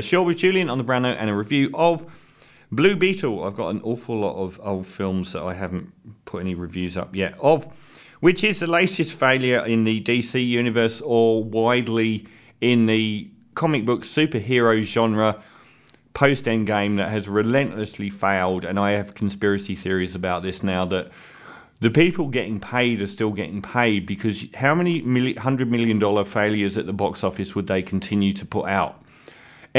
Show with Julian on the brand note and a review of Blue Beetle. I've got an awful lot of old films that I haven't put any reviews up yet of, which is the latest failure in the DC universe or widely in the comic book superhero genre post Endgame that has relentlessly failed. And I have conspiracy theories about this now that the people getting paid are still getting paid because how many hundred million dollar failures at the box office would they continue to put out?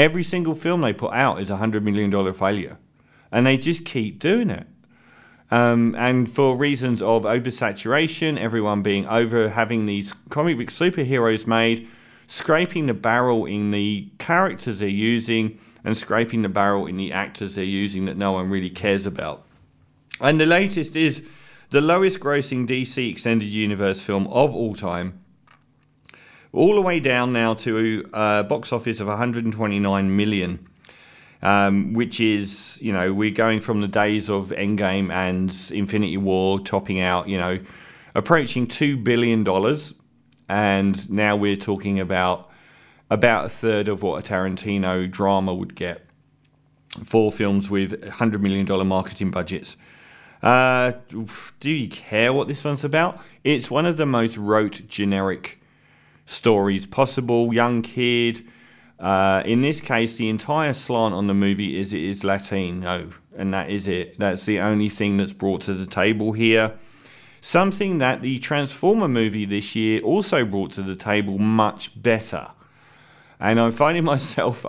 Every single film they put out is a hundred million dollar failure, and they just keep doing it. Um, and for reasons of oversaturation, everyone being over having these comic book superheroes made, scraping the barrel in the characters they're using, and scraping the barrel in the actors they're using that no one really cares about. And the latest is the lowest grossing DC Extended Universe film of all time all the way down now to a uh, box office of 129 million. Um, which is, you know, we're going from the days of Endgame and Infinity War topping out, you know, approaching $2 billion. And now we're talking about about a third of what a Tarantino drama would get Four films with $100 million marketing budgets. Uh, do you care what this one's about? It's one of the most rote, generic stories possible. Young kid. Uh, in this case, the entire slant on the movie is it is Latino, and that is it. That's the only thing that's brought to the table here. Something that the Transformer movie this year also brought to the table much better. And I'm finding myself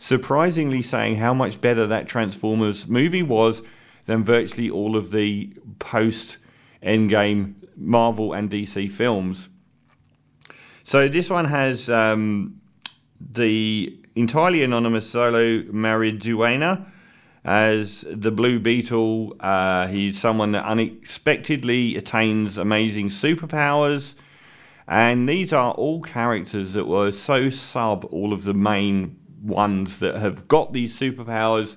surprisingly saying how much better that Transformers movie was than virtually all of the post Endgame Marvel and DC films. So this one has um, the entirely anonymous Xolo Maridueña as the Blue Beetle. Uh, he's someone that unexpectedly attains amazing superpowers. And these are all characters that were so sub all of the main ones that have got these superpowers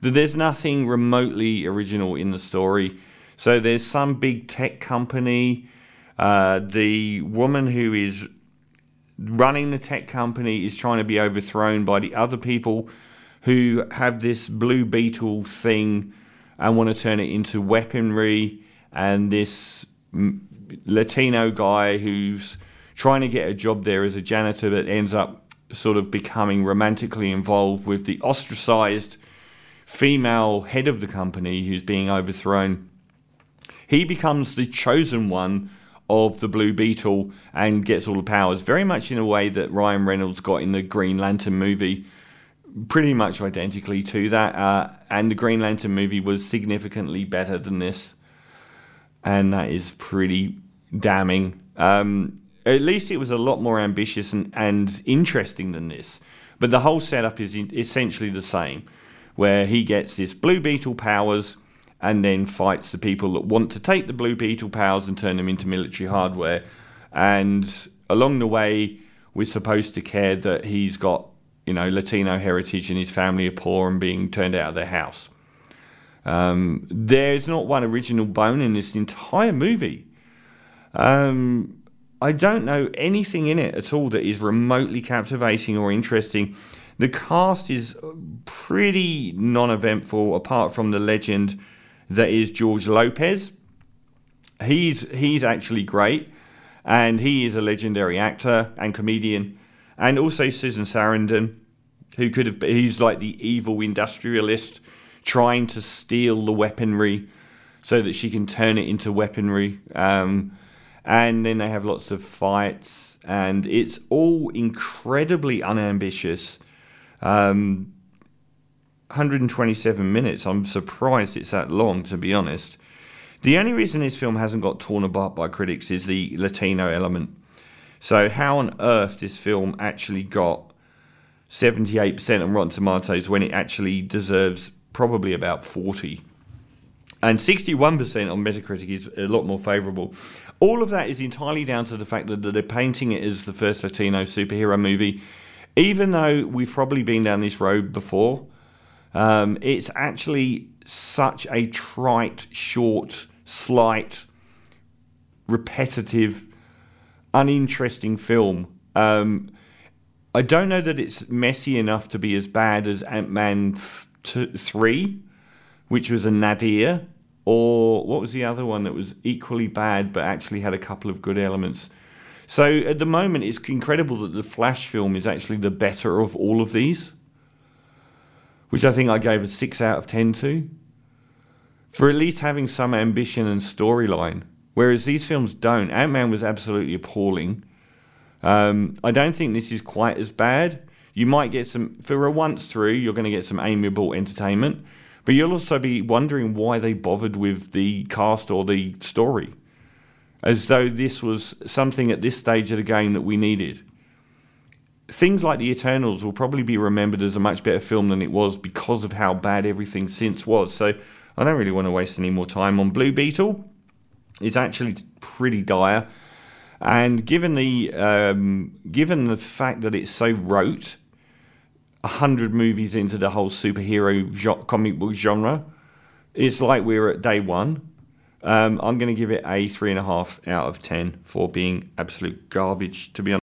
that there's nothing remotely original in the story. So there's some big tech company. Uh, the woman who is running the tech company is trying to be overthrown by the other people who have this blue beetle thing and want to turn it into weaponry and this latino guy who's trying to get a job there as a janitor that ends up sort of becoming romantically involved with the ostracized female head of the company who's being overthrown. He becomes the chosen one of the Blue Beetle and gets all the powers, very much in a way that Ryan Reynolds got in the Green Lantern movie, pretty much identically to that. Uh, and the Green Lantern movie was significantly better than this, and that is pretty damning. Um, at least it was a lot more ambitious and, and interesting than this. But the whole setup is essentially the same, where he gets this Blue Beetle powers and then fights the people that want to take the Blue Beetle powers and turn them into military hardware. And along the way, we're supposed to care that he's got, you know, Latino heritage and his family are poor and being turned out of their house. Um, there's not one original bone in this entire movie. Um, I don't know anything in it at all that is remotely captivating or interesting. The cast is pretty non eventful, apart from the legend that is George Lopez. He's he's actually great, and he is a legendary actor and comedian, and also Susan Sarandon, who could have he's like the evil industrialist trying to steal the weaponry so that she can turn it into weaponry. Um, and then they have lots of fights, and it's all incredibly unambitious. Um, 127 minutes. I'm surprised it's that long, to be honest. The only reason this film hasn't got torn apart by critics is the Latino element. So, how on earth this film actually got 78% on Rotten Tomatoes when it actually deserves probably about 40? And 61% on Metacritic is a lot more favourable. All of that is entirely down to the fact that they're painting it as the first Latino superhero movie, even though we've probably been down this road before. Um, it's actually such a trite, short, slight, repetitive, uninteresting film. Um, I don't know that it's messy enough to be as bad as Ant Man th- 3, which was a nadir, or what was the other one that was equally bad but actually had a couple of good elements? So at the moment, it's incredible that the Flash film is actually the better of all of these, which I think I gave a 6 out of 10 to, for at least having some ambition and storyline. Whereas these films don't. Ant Man was absolutely appalling. Um, I don't think this is quite as bad. You might get some, for a once through, you're going to get some amiable entertainment, but you'll also be wondering why they bothered with the cast or the story, as though this was something at this stage of the game that we needed. Things like The Eternals will probably be remembered as a much better film than it was because of how bad everything since was. So I don't really want to waste any more time on Blue Beetle. It's actually pretty dire. And given the um, given the fact that it's so rote, hundred movies into the whole superhero jo- comic book genre, it's like we're at day one. Um, I'm going to give it a three and a half out of ten for being absolute garbage. To be honest.